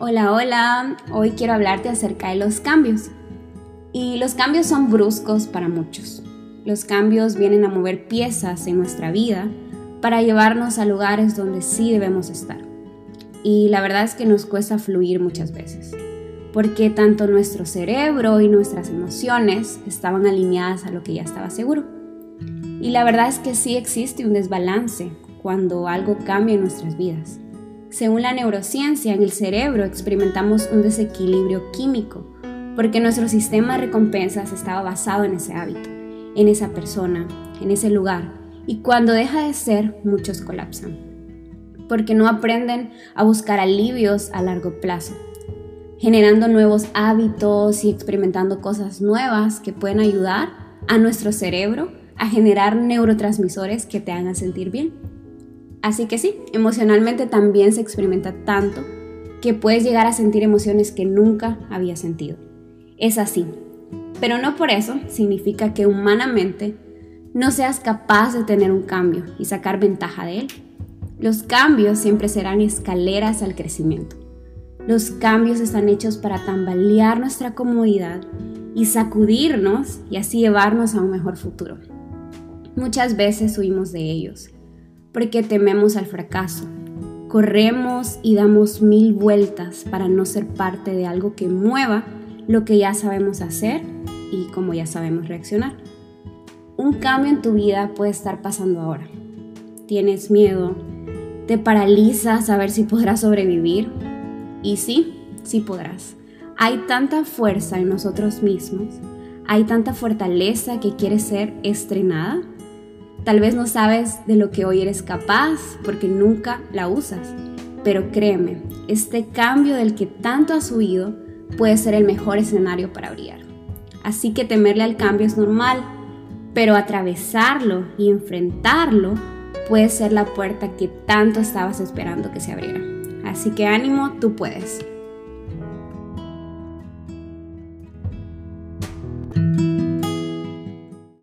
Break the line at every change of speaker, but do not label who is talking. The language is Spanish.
Hola, hola. Hoy quiero hablarte acerca de los cambios. Y los cambios son bruscos para muchos. Los cambios vienen a mover piezas en nuestra vida para llevarnos a lugares donde sí debemos estar. Y la verdad es que nos cuesta fluir muchas veces, porque tanto nuestro cerebro y nuestras emociones estaban alineadas a lo que ya estaba seguro. Y la verdad es que sí existe un desbalance cuando algo cambia en nuestras vidas. Según la neurociencia, en el cerebro experimentamos un desequilibrio químico porque nuestro sistema de recompensas estaba basado en ese hábito, en esa persona, en ese lugar. Y cuando deja de ser, muchos colapsan, porque no aprenden a buscar alivios a largo plazo, generando nuevos hábitos y experimentando cosas nuevas que pueden ayudar a nuestro cerebro a generar neurotransmisores que te hagan sentir bien. Así que sí, emocionalmente también se experimenta tanto que puedes llegar a sentir emociones que nunca había sentido. Es así, pero no por eso significa que humanamente no seas capaz de tener un cambio y sacar ventaja de él. Los cambios siempre serán escaleras al crecimiento. Los cambios están hechos para tambalear nuestra comodidad y sacudirnos y así llevarnos a un mejor futuro. Muchas veces huimos de ellos porque tememos al fracaso. Corremos y damos mil vueltas para no ser parte de algo que mueva lo que ya sabemos hacer y como ya sabemos reaccionar. Un cambio en tu vida puede estar pasando ahora. Tienes miedo, te paraliza saber si podrás sobrevivir. Y sí, sí podrás. Hay tanta fuerza en nosotros mismos, hay tanta fortaleza que quiere ser estrenada Tal vez no sabes de lo que hoy eres capaz porque nunca la usas, pero créeme, este cambio del que tanto has huido puede ser el mejor escenario para brillar. Así que temerle al cambio es normal, pero atravesarlo y enfrentarlo puede ser la puerta que tanto estabas esperando que se abriera. Así que ánimo, tú puedes.